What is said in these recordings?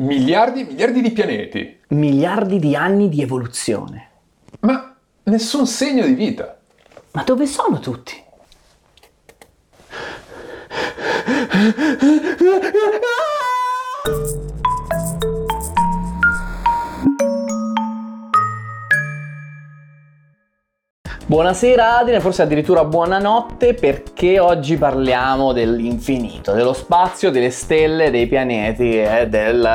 miliardi e miliardi di pianeti, miliardi di anni di evoluzione. ma nessun segno di vita. Ma dove sono tutti? Buonasera Adine, forse addirittura buonanotte perché oggi parliamo dell'infinito, dello spazio, delle stelle, dei pianeti e del-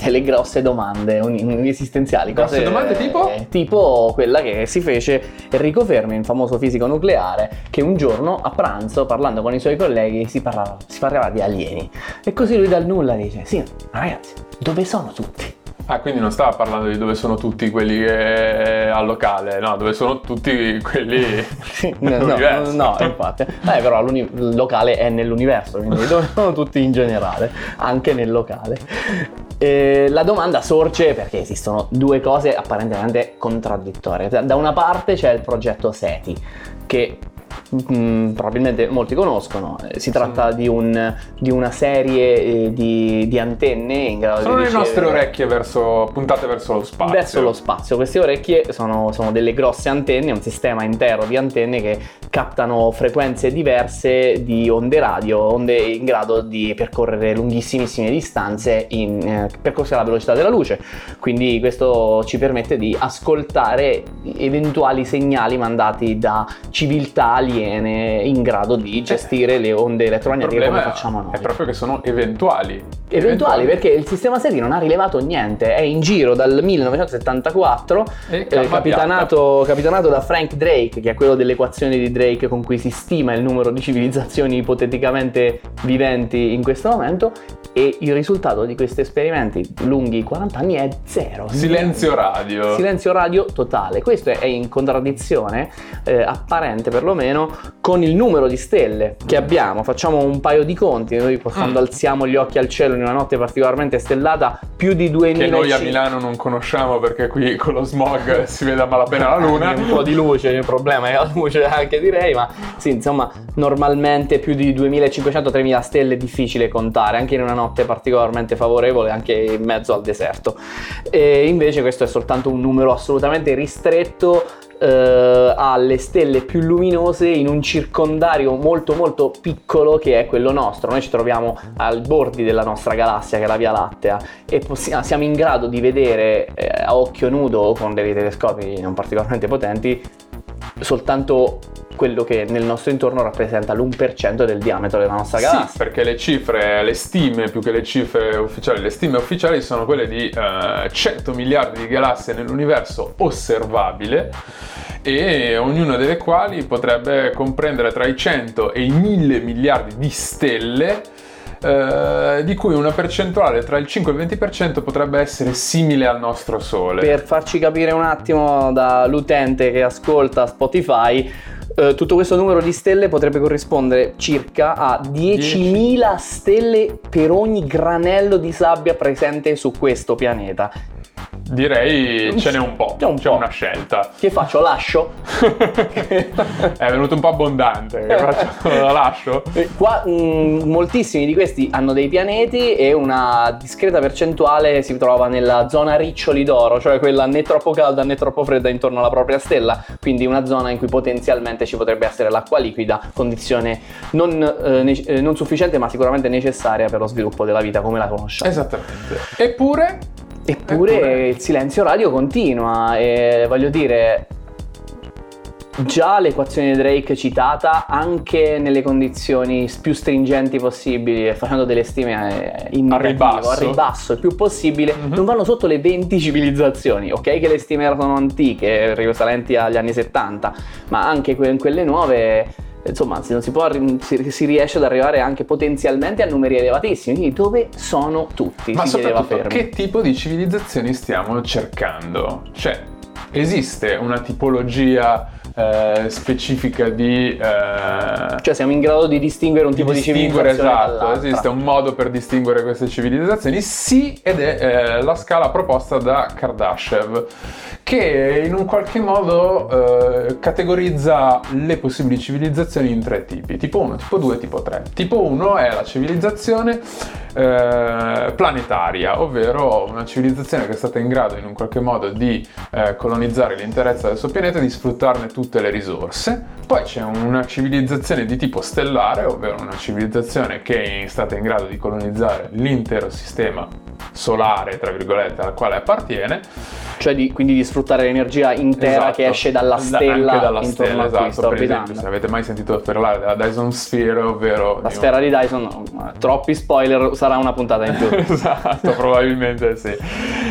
delle grosse domande un- esistenziali. Grosse domande tipo? eh, tipo quella che si fece Enrico Fermi, il famoso fisico nucleare, che un giorno a pranzo parlando con i suoi colleghi si parlava, si parlava di alieni. E così lui dal nulla dice, sì, ma ragazzi, dove sono tutti? Ah, quindi non stava parlando di dove sono tutti quelli che al locale, no, dove sono tutti quelli Sì, no, no, nell'universo. no, infatti. Eh, però il locale è nell'universo, quindi dove sono tutti in generale, anche nel locale. Eh, la domanda sorge perché esistono due cose apparentemente contraddittorie. Da una parte c'è il progetto SETI, che mm, probabilmente molti conoscono. Eh, Si tratta di, un- di una serie eh, di, di antenne in grado Sono di le ricevere- nostre orecchie verso, puntate verso lo spazio. verso lo spazio. Queste orecchie sono, sono delle grosse antenne, un sistema intero di antenne che captano frequenze diverse di onde radio, onde in grado di percorrere lunghissimissime distanze in eh, percorsi alla velocità della luce. Quindi questo ci permette di ascoltare eventuali segnali mandati da civiltà aliene in grado di gestire le onde elettromagnetiche come facciamo noi. è proprio che sono eventuali. Eventuali perché il sistema SETI non ha rilevato niente, è in giro dal 1974, E eh, capitanato, capitanato da Frank Drake, che è quello dell'equazione di Drake con cui si stima il numero di civilizzazioni ipoteticamente viventi in questo momento e il risultato di questi esperimenti lunghi 40 anni è zero. Silenzio radio. Silenzio radio totale. Questo è in contraddizione eh, apparente perlomeno con il numero di stelle che abbiamo. Facciamo un paio di conti. Noi quando Mm. alziamo gli occhi al cielo in una notte particolarmente stellata, più di 2000 Che noi a Milano non conosciamo perché qui con lo smog si vede a malapena la luna. un po' di luce, il problema è la luce anche direi, ma sì, insomma, normalmente più di 2500-3000 stelle è difficile contare, anche in una notte particolarmente favorevole, anche in mezzo al deserto. E invece questo è soltanto un numero assolutamente ristretto eh, alle stelle più luminose in un circondario molto molto piccolo che è quello nostro. Noi ci troviamo ai bordi della nostra galassia che è la Via Lattea e possiamo- siamo in grado di vedere eh, a occhio nudo con dei telescopi non particolarmente potenti soltanto quello che nel nostro intorno rappresenta l'1% del diametro della nostra Sì, galassia. perché le cifre, le stime più che le cifre ufficiali, le stime ufficiali sono quelle di eh, 100 miliardi di galassie nell'universo osservabile e ognuna delle quali potrebbe comprendere tra i 100 e i 1000 miliardi di stelle eh, di cui una percentuale tra il 5 e il 20% potrebbe essere simile al nostro Sole. Per farci capire un attimo dall'utente che ascolta Spotify, eh, tutto questo numero di stelle potrebbe corrispondere circa a 10.000 stelle per ogni granello di sabbia presente su questo pianeta. Direi ce n'è un po', C'è un c'è po'. una scelta. Che faccio? Lascio? È venuto un po' abbondante, che faccio? la lascio? Eh, Qua mm, moltissimi di questi hanno dei pianeti e una discreta percentuale si trova nella zona riccioli d'oro, cioè quella né troppo calda né troppo fredda intorno alla propria stella, quindi una zona in cui potenzialmente ci potrebbe essere l'acqua liquida, condizione non, eh, nec- eh, non sufficiente ma sicuramente necessaria per lo sviluppo della vita come la conosciamo. Esattamente. Eppure, Eppure Eppure- il silenzio radio continua e voglio dire, già l'equazione di Drake citata, anche nelle condizioni più stringenti possibili, e facendo delle stime eh, in A negativo, ribasso. a ribasso il più possibile, Mhm. non vanno sotto le 20 civilizzazioni. Ok che le stime erano antiche, risalenti agli anni 70, ma anche que- quelle nuove... Insomma, si, non si, può, si, si riesce ad arrivare anche potenzialmente a numeri elevatissimi. Quindi, dove sono tutti? ma soprattutto, che tipo di civilizzazioni stiamo cercando? Cioè, esiste una tipologia eh, specifica di... eh, Cioè siamo in grado di distinguere un tipo di, distinguere, civilizzazione esatto, esiste un modo per distinguere queste civilizzazioni? Sì, ed è eh, la scala proposta da Kardashev, che in un qualche modo eh, categorizza le possibili civilizzazioni in tre tipi, tipo 1, tipo 2, tipo 3. Tipo 1 è la civilizzazione eh, planetaria, ovvero una civilizzazione che è stata in grado in un qualche modo di eh, colonizzare l'interezza del suo pianeta e di sfruttarne tutte le risorse. Poi c'è una civilizzazione di tipo stellare, ovvero una civilizzazione che è stata in grado di colonizzare l'intero sistema solare, tra virgolette, al quale appartiene. Cioè di, quindi di sfruttare l'energia intera Esatto. che esce dalla stella Anche dalla intorno stella, a cui esatto. orbitando. esempio, se avete mai sentito parlare della Dyson Sphere, ovvero La un- sfera di Dyson, no, troppi spoiler, sarà una puntata in più. esatto, probabilmente sì.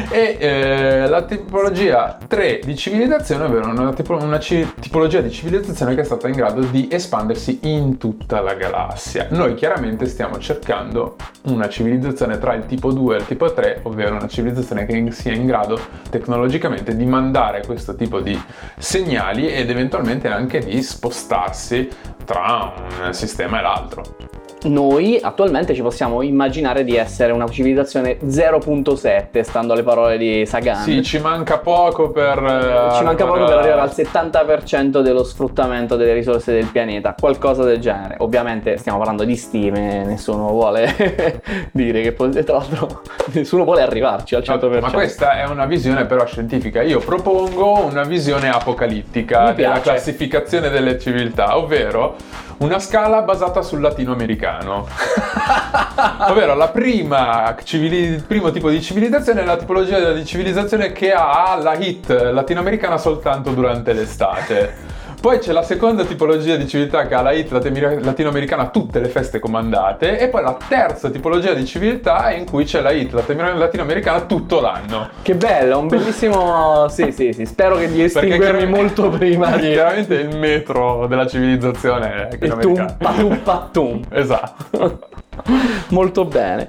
E eh, la tipologia 3 di civilizzazione, ovvero una, tipo- una ci- tipologia di civilizzazione che è stata in grado di espandersi in tutta la galassia. Noi chiaramente stiamo cercando una civilizzazione tra il tipo 2 e il tipo 3, ovvero una civilizzazione che sia in grado tecnologicamente di mandare questo tipo di segnali ed eventualmente anche di spostarsi tra un sistema e l'altro. Noi attualmente ci possiamo immaginare di essere una civilizzazione 0.7, stando alle parole di Sagan. Sì, ci manca poco per... eh, Ci manca poco per arrivare al 70% dello sfruttamento delle risorse del pianeta, qualcosa del genere. Ovviamente stiamo parlando di stime, nessuno vuole dire che tra l'altro nessuno vuole arrivarci al 100%. Ma questa è una visione però scientifica. Io propongo una visione apocalittica della classificazione delle civiltà, ovvero una scala basata sul latinoamericano. ovvero la prima civili- il primo tipo di civilizzazione è la tipologia di civilizzazione che ha la hit latinoamericana soltanto durante l'estate. Poi c'è la seconda tipologia di civiltà che ha la hit latino- latinoamericana tutte le feste comandate e poi la terza tipologia di civiltà in cui c'è la hit latino- latinoamericana tutto l'anno. Che bello, un bellissimo... sì, sì, sì, spero che di estinguermi molto prima di... Chiaramente il metro della civilizzazione è tum, latinoamericana. patum. Esatto. Molto bene.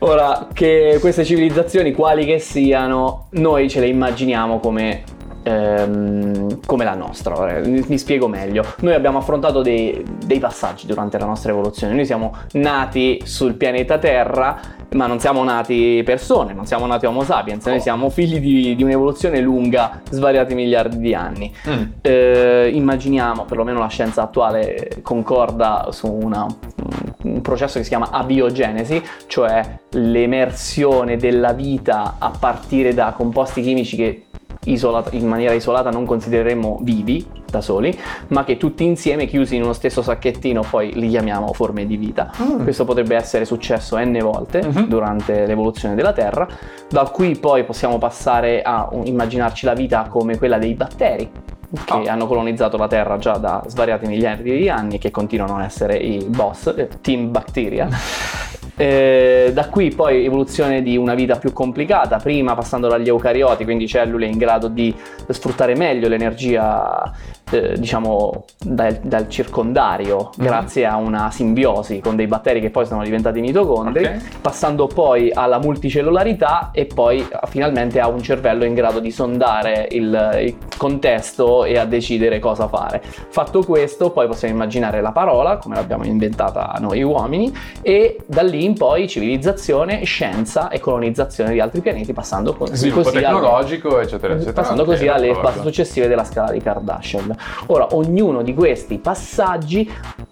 Ora, che queste civilizzazioni, quali che siano, noi ce le immaginiamo come, ehm, come la nostra. Ora, Mi, mi spiego meglio. Noi abbiamo affrontato dei, dei passaggi durante la nostra evoluzione. Noi siamo nati sul pianeta Terra, ma non siamo nati persone, non siamo nati Homo sapiens, noi Oh. siamo figli di, di un'evoluzione lunga, svariati miliardi di anni. Mm. Eh, immaginiamo, perlomeno la scienza attuale concorda su una- un processo che si chiama abiogenesi, cioè l'emersione della vita a partire da composti chimici che isolata- in maniera isolata non considereremo vivi da soli, ma che tutti insieme chiusi in uno stesso sacchettino poi li chiamiamo forme di vita. Mm. Questo potrebbe essere successo n volte Mhm. durante l'evoluzione della Terra, da qui poi possiamo passare a immaginarci la vita come quella dei batteri che Ah. hanno colonizzato la Terra già da svariati miliardi di anni e che continuano a essere i boss, eh, Team Bacteria. Eh, da qui poi evoluzione di una vita più complicata, prima passando dagli eucarioti, quindi cellule in grado di sfruttare meglio l'energia eh, diciamo dal, dal circondario Mhm. grazie a una simbiosi con dei batteri che poi sono diventati mitocondri, Ok. passando poi alla multicellularità e poi eh, finalmente a un cervello in grado di sondare il, il contesto e a decidere cosa fare. Fatto questo, poi possiamo immaginare la parola, come l'abbiamo inventata noi uomini, e da lì in poi civilizzazione, scienza e colonizzazione di altri pianeti, passando con, Sviluppo così alle- tecnologico, eccetera, eccetera. passando così alle fasi successive della scala di Kardashian. Ora, ognuno di questi passaggi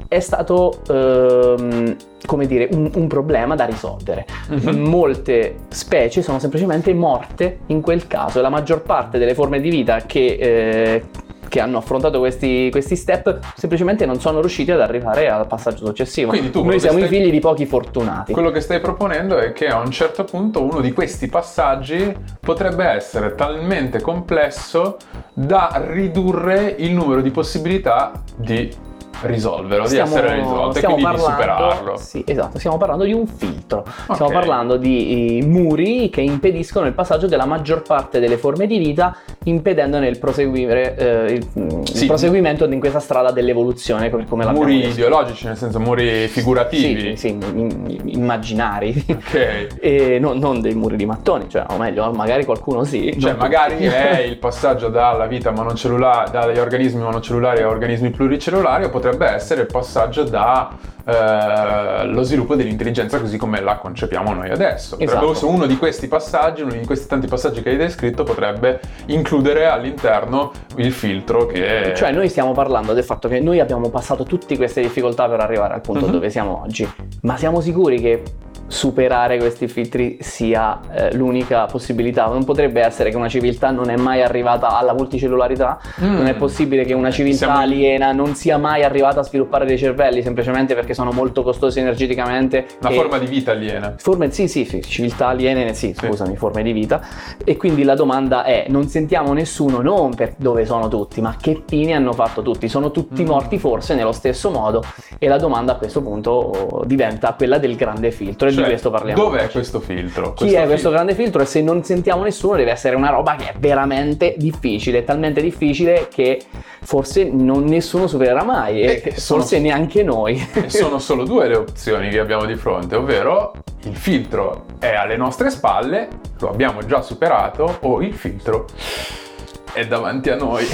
è stato, ehm, come dire, un, un problema da risolvere. Mhm. Molte specie sono semplicemente morte in quel caso e la maggior parte delle forme di vita che... eh, che hanno affrontato questi, questi step semplicemente non sono riusciti ad arrivare al passaggio successivo. Quindi tu Noi siamo i stai- figli di pochi fortunati. Quello che stai proponendo è che a un certo punto uno di questi passaggi potrebbe essere talmente complesso da ridurre il numero di possibilità di risolverlo, di essere risolto e stiamo quindi di parlando- superarlo. Sì, esatto, stiamo parlando di un filtro. Stiamo Ok. parlando di eh, muri che impediscono il passaggio della maggior parte delle forme di vita, impedendone il, proseguire, eh, il, il Sì. proseguimento in questa strada dell'evoluzione, come, l'abbiamo Muri ideologici, nel senso muri figurativi. Sì, sì, in- immaginari. Ok. E non, non dei muri di mattoni, cioè, o meglio, magari qualcuno sì. Cioè, magari tutti. è il passaggio dalla vita monocellulare, dagli organismi monocellulari a organismi pluricellulari, o potrebbe potrebbe essere il passaggio da eh, lo sviluppo dell'intelligenza così come la concepiamo noi adesso. Esatto. Potrebbe- uno di questi passaggi, uno di questi tanti passaggi che hai descritto, potrebbe includere all'interno il filtro che... Cioè noi stiamo parlando del fatto che noi abbiamo passato tutte queste difficoltà per arrivare al punto Mhm. dove siamo oggi, ma siamo sicuri che superare questi filtri sia eh, l'unica possibilità? Non potrebbe essere che una civiltà non è mai arrivata alla multicellularità? Mm. Non è possibile che una civiltà Siamo- aliena non sia mai arrivata a sviluppare dei cervelli semplicemente perché sono molto costosi energeticamente? Una e- forma di vita aliena. Forme, sì, sì, sì, civiltà aliene, sì, scusami, forme di vita. E quindi la domanda è: non sentiamo nessuno, non per dove sono tutti, ma che fine hanno fatto tutti? Sono tutti Mm. morti forse nello stesso modo? E la domanda a questo punto oh, diventa quella del grande filtro, e Cioè, di questo parliamo. Dov'è oggi. questo filtro? Chi è questo grande filtro? E se non sentiamo nessuno, deve essere una roba che è veramente difficile, talmente difficile che forse non- nessuno supererà mai, e Eh, sono- forse neanche noi. E sono solo due le opzioni che abbiamo di fronte, ovvero il filtro è alle nostre spalle, lo abbiamo già superato, o il filtro è davanti a noi.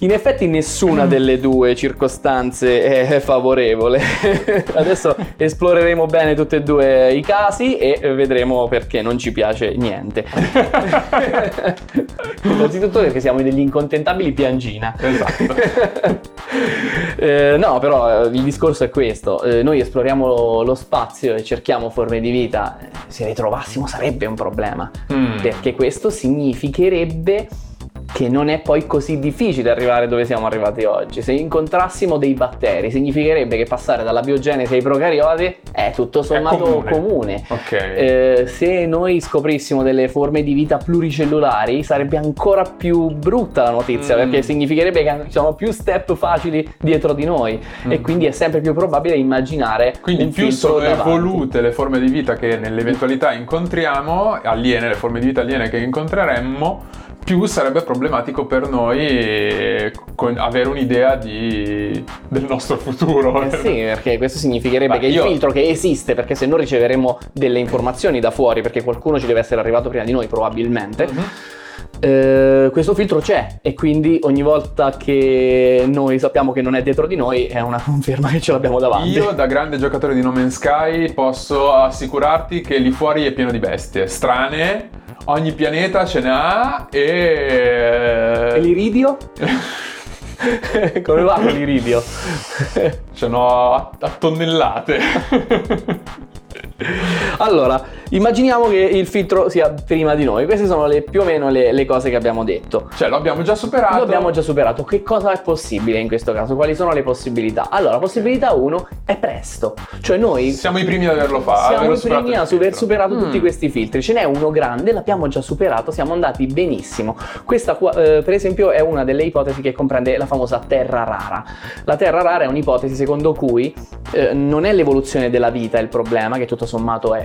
In effetti nessuna delle due circostanze è favorevole. Adesso esploreremo bene tutti e due i casi e vedremo perché non ci piace niente. Innanzitutto perché siamo degli incontentabili piangina. Esatto. Eh, no, però eh, il discorso è questo. Eh, noi esploriamo lo spazio e cerchiamo forme di vita. Se le trovassimo sarebbe un problema. Mm. Perché questo significherebbe che non è poi così difficile arrivare dove siamo arrivati oggi. Se incontrassimo dei batteri, significherebbe che passare dalla biogenesi ai procarioti è tutto sommato comune. comune. Ok. Eh, se noi scoprissimo delle forme di vita pluricellulari sarebbe ancora più brutta la notizia Mm. perché significherebbe che ci sono più step facili dietro di noi e Mm. quindi è sempre più probabile immaginare Quindi più sono davanti. evolute le forme di vita che nell'eventualità incontriamo, aliene, le forme di vita aliene che incontreremmo, più sarebbe problematico per noi eh, con- avere un'idea di- del nostro futuro. Eh sì, perché questo significherebbe Ma che io- il filtro che esiste, perché se no riceveremo delle informazioni da fuori, perché qualcuno ci deve essere arrivato prima di noi probabilmente, Mhm. eh, questo filtro c'è e quindi ogni volta che noi sappiamo che non è dietro di noi è una conferma che ce l'abbiamo davanti. Io, da grande giocatore di No Man's Sky, posso assicurarti che lì fuori è pieno di bestie strane. Ogni pianeta ce ne ha e. E l'iridio? Come va con l'iridio? Ce n'ho a, a tonnellate. Allora, immaginiamo che il filtro sia prima di noi. Queste sono le- più o meno le, le cose che abbiamo detto. cioè, lo abbiamo già superato. Lo abbiamo già superato. Che cosa è possibile in questo caso? Quali sono le possibilità? Allora, possibilità 1 è presto. Cioè noi Siamo i primi ad averlo fatto. siamo i primi a aver superato Mm. tutti questi filtri. Ce n'è uno grande, l'abbiamo già superato, siamo andati benissimo. Questa qua, eh, per esempio è una delle ipotesi che comprende la famosa terra rara. La terra rara è un'ipotesi secondo cui eh, non è l'evoluzione della vita il problema, che tutto sommato è...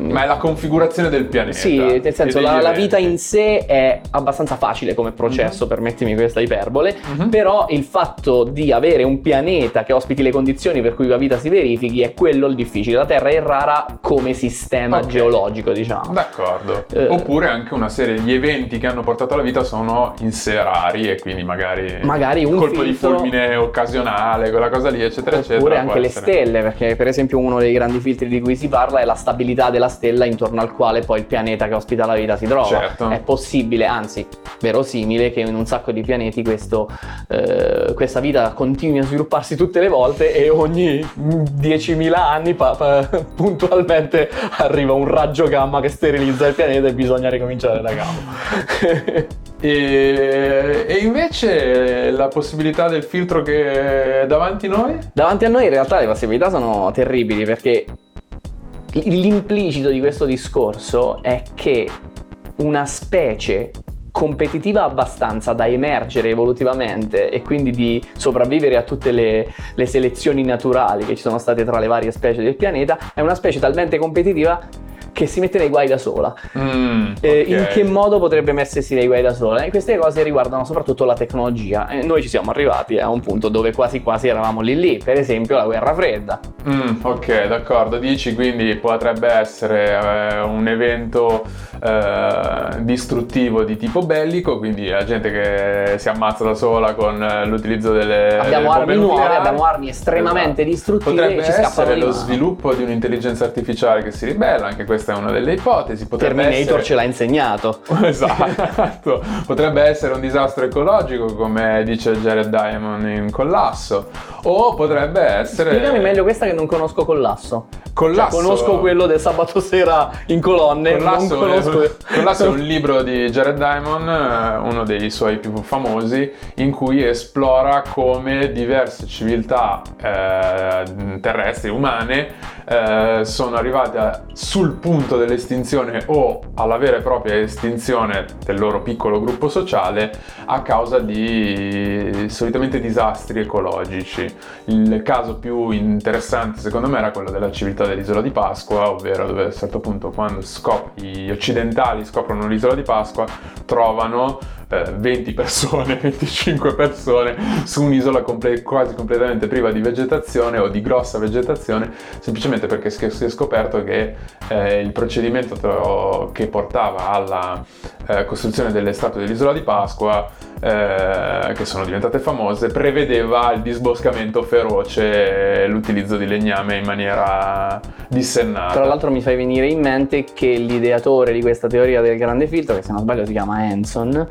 Ma è la configurazione del pianeta. sì, nel senso la, la vita in sé è abbastanza facile come processo, permettimi questa iperbole, Mhm. però il fatto di avere un pianeta che ospiti le condizioni per cui la vita si verifichi è quello il difficile. La Terra è rara come sistema Ok. geologico, diciamo. D'accordo. Eh. Oppure anche una serie di eventi che hanno portato alla vita sono in sé rari e quindi magari, Magari un colpo filtro- di fulmine occasionale, quella cosa lì, eccetera, eccetera. Oppure anche le essere. stelle, perché per esempio uno dei grandi filtri di cui si parla è la stabilità della stella intorno al quale poi il pianeta che ospita la vita si trova. Certo. È possibile, anzi verosimile, che in un sacco di pianeti questo, eh, questa vita continui a svilupparsi tutte le volte e ogni 10.000 anni pa- pa- puntualmente arriva un raggio gamma che sterilizza il pianeta e bisogna ricominciare da capo. E, e invece la possibilità del filtro che è davanti a noi? Davanti a noi in realtà le possibilità sono terribili perché l'implicito di questo discorso è che una specie competitiva abbastanza da emergere evolutivamente e quindi di sopravvivere a tutte le, le selezioni naturali che ci sono state tra le varie specie del pianeta, è una specie talmente competitiva che si mette nei guai da sola. Mm, Eh. In che modo potrebbe mettersi nei guai da sola? E queste cose riguardano soprattutto la tecnologia. E noi ci siamo arrivati a un punto dove quasi quasi eravamo lì lì, per esempio la guerra fredda. Mm, ok, d'accordo. Dici quindi potrebbe essere eh, un evento eh, distruttivo di tipo bellico, quindi la gente che si ammazza da sola con eh, l'utilizzo delle Abbiamo delle armi nuove, abbiamo armi estremamente Esatto. distruttive Potrebbe essere lo mano. sviluppo di un'intelligenza artificiale che si ribella, anche questa è una delle ipotesi. Potrebbe Terminator essere... ce l'ha insegnato. Esatto, potrebbe essere un disastro ecologico come dice Jared Diamond in Collasso o potrebbe essere... Spiegami meglio questa che non conosco Collasso. Collasso. Cioè, conosco quello del sabato sera in colonne, Collasso, non conosco... Collasso è un libro di Jared Diamond, eh, uno dei suoi più famosi, in cui esplora come diverse civiltà eh, terrestri, umane, eh, sono arrivate sul punto dell'estinzione o alla vera e propria estinzione del loro piccolo gruppo sociale a causa di solitamente disastri ecologici. Il caso più interessante secondo me era quello della civiltà dell'isola di Pasqua, ovvero dove a un certo punto quando scop- gli occidentali scoprono l'isola di Pasqua trovano eh, 20 persone, 25 persone su un'isola comple- quasi completamente priva di vegetazione o di grossa vegetazione, semplicemente perché si è scoperto che eh, il procedimento che portava alla eh, costruzione delle statue dell'isola di Pasqua, eh, che sono diventate famose, prevedeva il disboscamento feroce e l'utilizzo di legname in maniera dissennata. Tra l'altro mi fai venire in mente che l'ideatore di questa teoria del grande filtro, che se non sbaglio si chiama Hanson,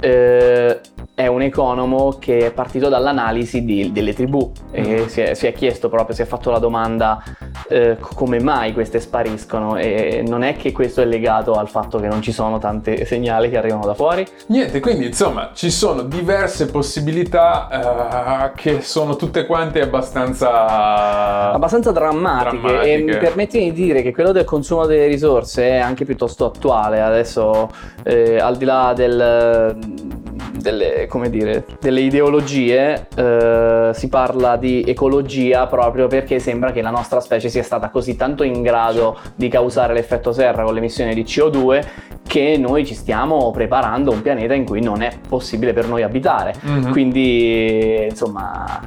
eh, è un economo che è partito dall'analisi di- delle tribù e si è, si è chiesto proprio, si è fatto la domanda eh, come mai queste spariscono e non è che questo è legato al fatto che non ci sono tante segnali che arrivano da fuori. Niente, quindi insomma ci sono diverse possibilità eh, che sono tutte quante abbastanza... abbastanza drammatiche, Drammatiche. e permettimi di dire che quello del consumo delle risorse è anche piuttosto attuale adesso eh, al di là del, delle, come dire, delle ideologie eh, si parla di ecologia proprio perché sembra che la nostra specie sia stata così tanto in grado di causare l'effetto serra con l'emissione di CO2 che noi ci stiamo preparando un pianeta in cui non è possibile per noi abitare Mhm. quindi insomma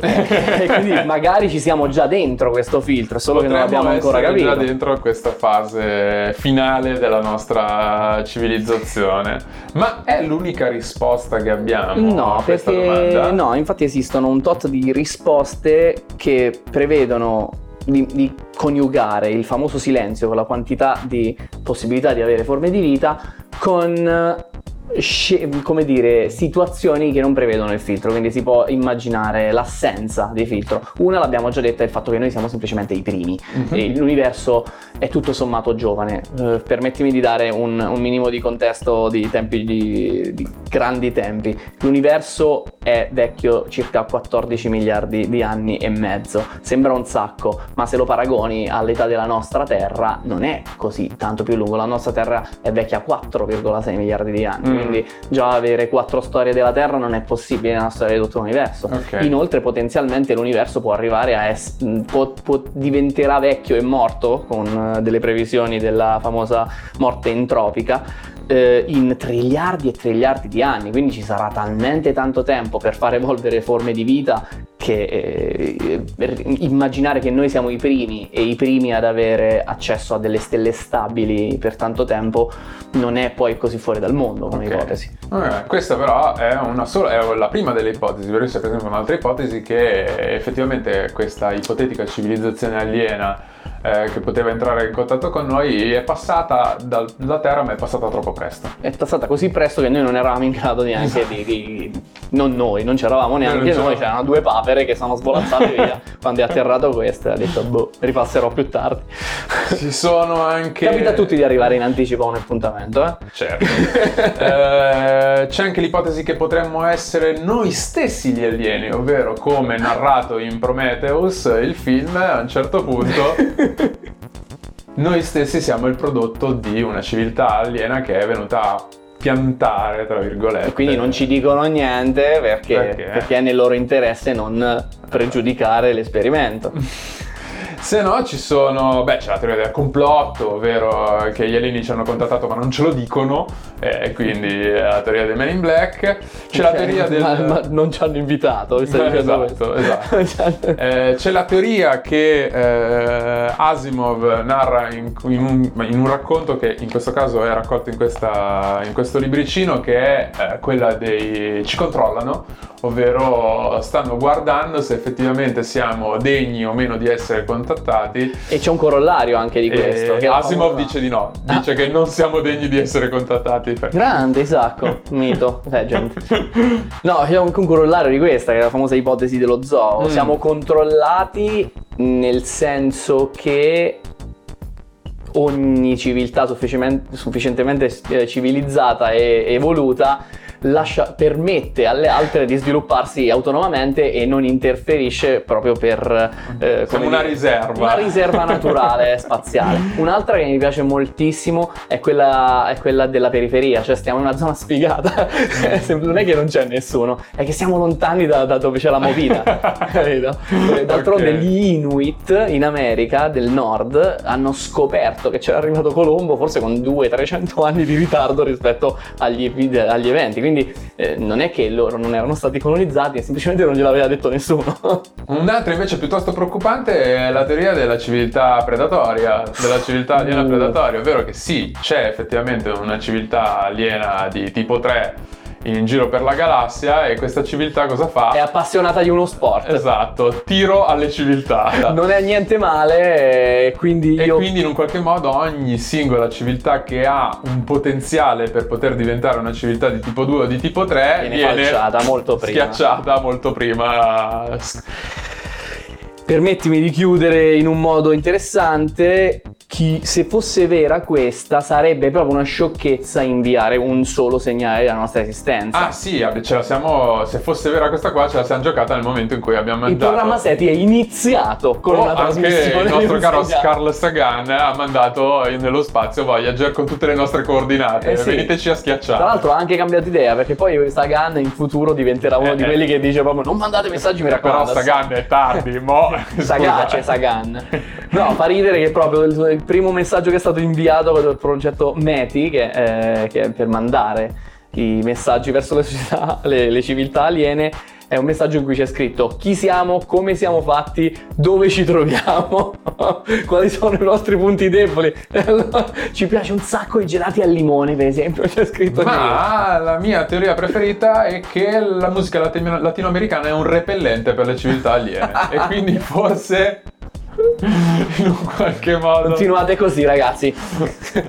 e quindi magari ci siamo già dentro questo filtro, solo che non Potremmo l'abbiamo ancora capito. già dentro questa fase finale della nostra civilizzazione. Ma è l'unica risposta che abbiamo No, a questa perché domanda? no, infatti esistono un tot di risposte che prevedono di, di coniugare il famoso silenzio con la quantità di possibilità di avere forme di vita con come dire, situazioni che non prevedono il filtro, quindi si può immaginare l'assenza di filtro. Una l'abbiamo già detta, è il fatto che noi siamo semplicemente i primi. Mhm. E l'universo è tutto sommato giovane. Eh, permettimi di dare un, un minimo di contesto di tempi di, di grandi tempi. L'universo è vecchio circa 14 miliardi di anni e mezzo. Sembra un sacco, ma se lo paragoni all'età della nostra Terra non è così tanto più lungo. La nostra Terra è vecchia 4,6 miliardi di anni, Mm. Quindi già avere quattro storie della Terra non è possibile nella storia di tutto l'universo. Ok. Inoltre potenzialmente l'universo può arrivare a essere diventerà vecchio e morto con eh, delle previsioni della famosa morte entropica eh, in triliardi e triliardi di anni, quindi ci sarà talmente tanto tempo per far evolvere forme di vita che eh, immaginare che noi siamo i primi e i primi ad avere accesso a delle stelle stabili per tanto tempo non è poi così fuori dal mondo come Ok. ipotesi. Eh, questa però è, una sola, è la prima delle ipotesi, per esempio per esempio un'altra ipotesi che effettivamente questa ipotetica civilizzazione aliena eh, che poteva entrare in contatto con noi è passata dal- dalla Terra ma è passata troppo presto. è passata così presto che noi non eravamo in grado neanche di, di- non noi, non c'eravamo neanche noi, c'eravamo. c'erano due papere che sono svolazzate via quando è atterrato questo ha detto boh, ripasserò più tardi. Ci sono anche... Capita a tutti di arrivare in anticipo a un appuntamento, eh? Certo. Eh, c'è anche l'ipotesi che potremmo essere noi stessi gli alieni, ovvero come narrato in Prometheus, il film, a un certo punto noi stessi siamo il prodotto di una civiltà aliena che è venuta a piantare, tra virgolette. E quindi non ci dicono niente perché, Perché? perché è nel loro interesse non pregiudicare l'esperimento. Se no ci sono, beh c'è la teoria del complotto, ovvero che gli alieni ci hanno contattato ma non ce lo dicono, e quindi la teoria dei Men in Black. C'è la teoria del... Ma, ma non ci hanno invitato, mi stai Eh, dicendo esatto, esatto. Eh, c'è la teoria che eh, Asimov narra in, in un, in un racconto che in questo caso è raccolto in, questa- in questo libricino che è eh, quella dei ci controllano, ovvero stanno guardando se effettivamente siamo degni o meno di essere contattati. E c'è un corollario anche di questo. E Asimov dice di no, dice che non siamo degni di essere contattati. Grande Isacco, mito, legend. No, c'è anche un corollario di questa, che è la famosa ipotesi dello zoo. Mm. Siamo controllati nel senso che ogni civiltà sufficientemente, sufficientemente eh, civilizzata e evoluta lascia- permette alle altre di svilupparsi autonomamente e non interferisce proprio per... eh, come una dire, riserva. Una riserva naturale spaziale. Un'altra che mi piace moltissimo è quella, è quella della periferia, cioè stiamo in una zona sfigata. non è che non c'è nessuno, è che siamo lontani da, da dove c'è la movita. Eh, D'altronde Ok. gli Inuit in America del nord hanno scoperto che c'era arrivato Colombo forse con 200-300 anni di ritardo rispetto agli, agli eventi. Quindi eh, non è che loro non erano stati colonizzati, semplicemente non gliel'aveva detto nessuno. Un'altra invece piuttosto preoccupante è la teoria della civiltà predatoria, della civiltà aliena Uh. predatoria, ovvero che sì, c'è effettivamente una civiltà aliena di tipo 3 in giro per la galassia e questa civiltà cosa fa? È appassionata di uno sport. Esatto, tiro alle civiltà. Non è niente male, eh, quindi E io... quindi in un qualche modo ogni singola civiltà che ha un potenziale per poter diventare una civiltà di tipo 2 o di tipo 3 Viene falciata molto prima. schiacciata molto prima. Permettimi di chiudere in un modo interessante. Chi, se fosse vera questa, sarebbe proprio una sciocchezza inviare un solo segnale della nostra esistenza. Ah sì, ab- ce la siamo. Se fosse vera questa qua, ce la siamo giocata nel momento in cui abbiamo il mandato. programma SETI è iniziato con Oh, una trasmissione il nostro caro. Carl Sagan ha mandato nello spazio Voyager con tutte le nostre coordinate. Eh sì. Veniteci a schiacciare. Tra l'altro ha anche cambiato idea perché poi Sagan in futuro diventerà uno Eh, di eh. quelli che dice proprio non mandate messaggi mi Però raccomando. Sagan è tardi, mo. Sagace. Sagan. No, fa ridere che proprio il, il primo messaggio che è stato inviato con il progetto METI, che, eh, che è per mandare i messaggi verso le società, le, le civiltà aliene, è un messaggio in cui c'è scritto chi siamo, come siamo fatti, dove ci troviamo, quali sono i nostri punti deboli. Allora, ci piace un sacco i gelati al limone, per esempio, c'è scritto lì. Ma la mia teoria preferita è che la musica latino- latinoamericana è un repellente per le civiltà aliene. e quindi forse. In un qualche modo. Continuate così, ragazzi.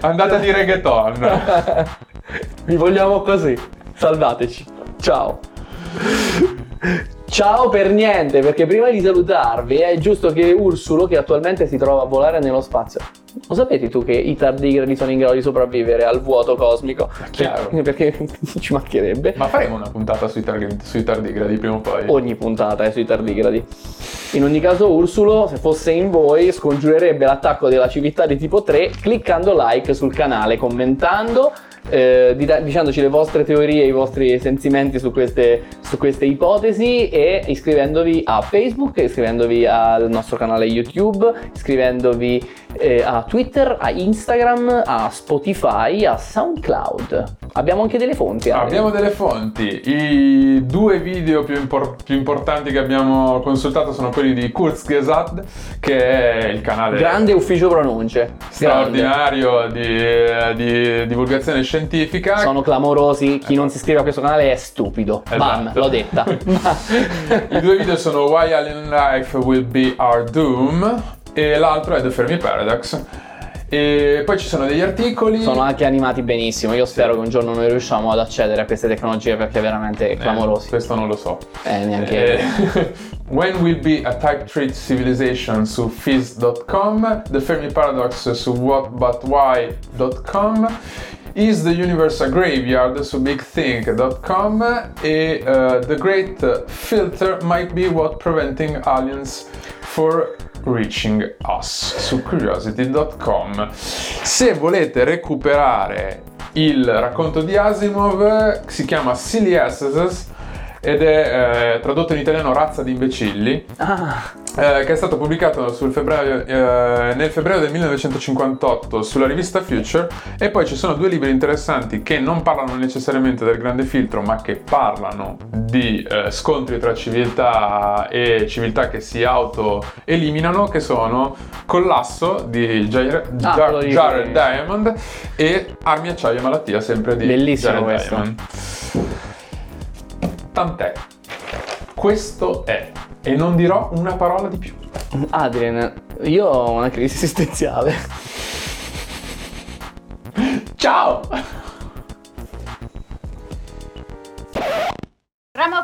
Andate di reggaeton. Vi vogliamo così. Salvateci. Ciao. Ciao per niente, perché prima di salutarvi è giusto che Ursulo, che attualmente si trova a volare nello spazio, lo sapete tu che i tardigradi sono in grado di sopravvivere al vuoto cosmico? chiaro. Perché ci mancherebbe. Ma faremo una puntata sui, tardi- sui tardigradi prima o poi. Ogni puntata è sui tardigradi. In ogni caso, Ursulo, se fosse in voi, scongiurerebbe l'attacco della civiltà di tipo 3 cliccando like sul canale, commentando, eh, di- dicendoci le vostre teorie, i vostri sentimenti su queste, su queste ipotesi e iscrivendovi a Facebook, iscrivendovi al nostro canale YouTube, iscrivendovi eh, a Twitter, a Instagram, a Spotify, a SoundCloud. Abbiamo anche delle fonti. eh. Abbiamo delle fonti. I due video più, impor- più importanti che abbiamo consultato sono quelli di Kurzgesagt, che è il canale Grande ufficio pronunce. Grande. straordinario di, di divulgazione scientifica. Sono clamorosi, chi non si iscrive a questo canale è stupido. Bam, Esatto. l'ho detta. I due video sono Why Alien Life Will Be Our Doom e l'altro è The Fermi Paradox. E poi ci sono degli articoli. Sono anche animati benissimo. Io spero che un giorno noi riusciamo ad accedere a queste tecnologie perché è veramente Eh, clamorosi. questo non lo so. Eh, neanche. Eh, when will be a type 3 civilization su fizz.com, The Fermi Paradox su whatbutwhy.com, Is the Universe a Graveyard? Su bigthink.com e eh, The Great Filter might be what preventing aliens for reaching us. Su curiosity.com. Se volete recuperare il racconto di Asimov, si chiama Silly Asses ed è eh, tradotto in italiano Razza di imbecilli. Ah, eh, che è stato pubblicato sul febbraio, eh, nel febbraio del 1958 sulla rivista Future e poi ci sono due libri interessanti che non parlano necessariamente del grande filtro ma che parlano di eh, scontri tra civiltà e civiltà che si auto-eliminano che sono Collasso di Jair- Ah, Jar- Jared Diamond e Armi, Acciaio e Malattia sempre di Bellissimo Jared questo. Diamond tant'è. Questo è. E non dirò una parola di più. Adrien, io ho una crisi esistenziale. Ciao! Ramo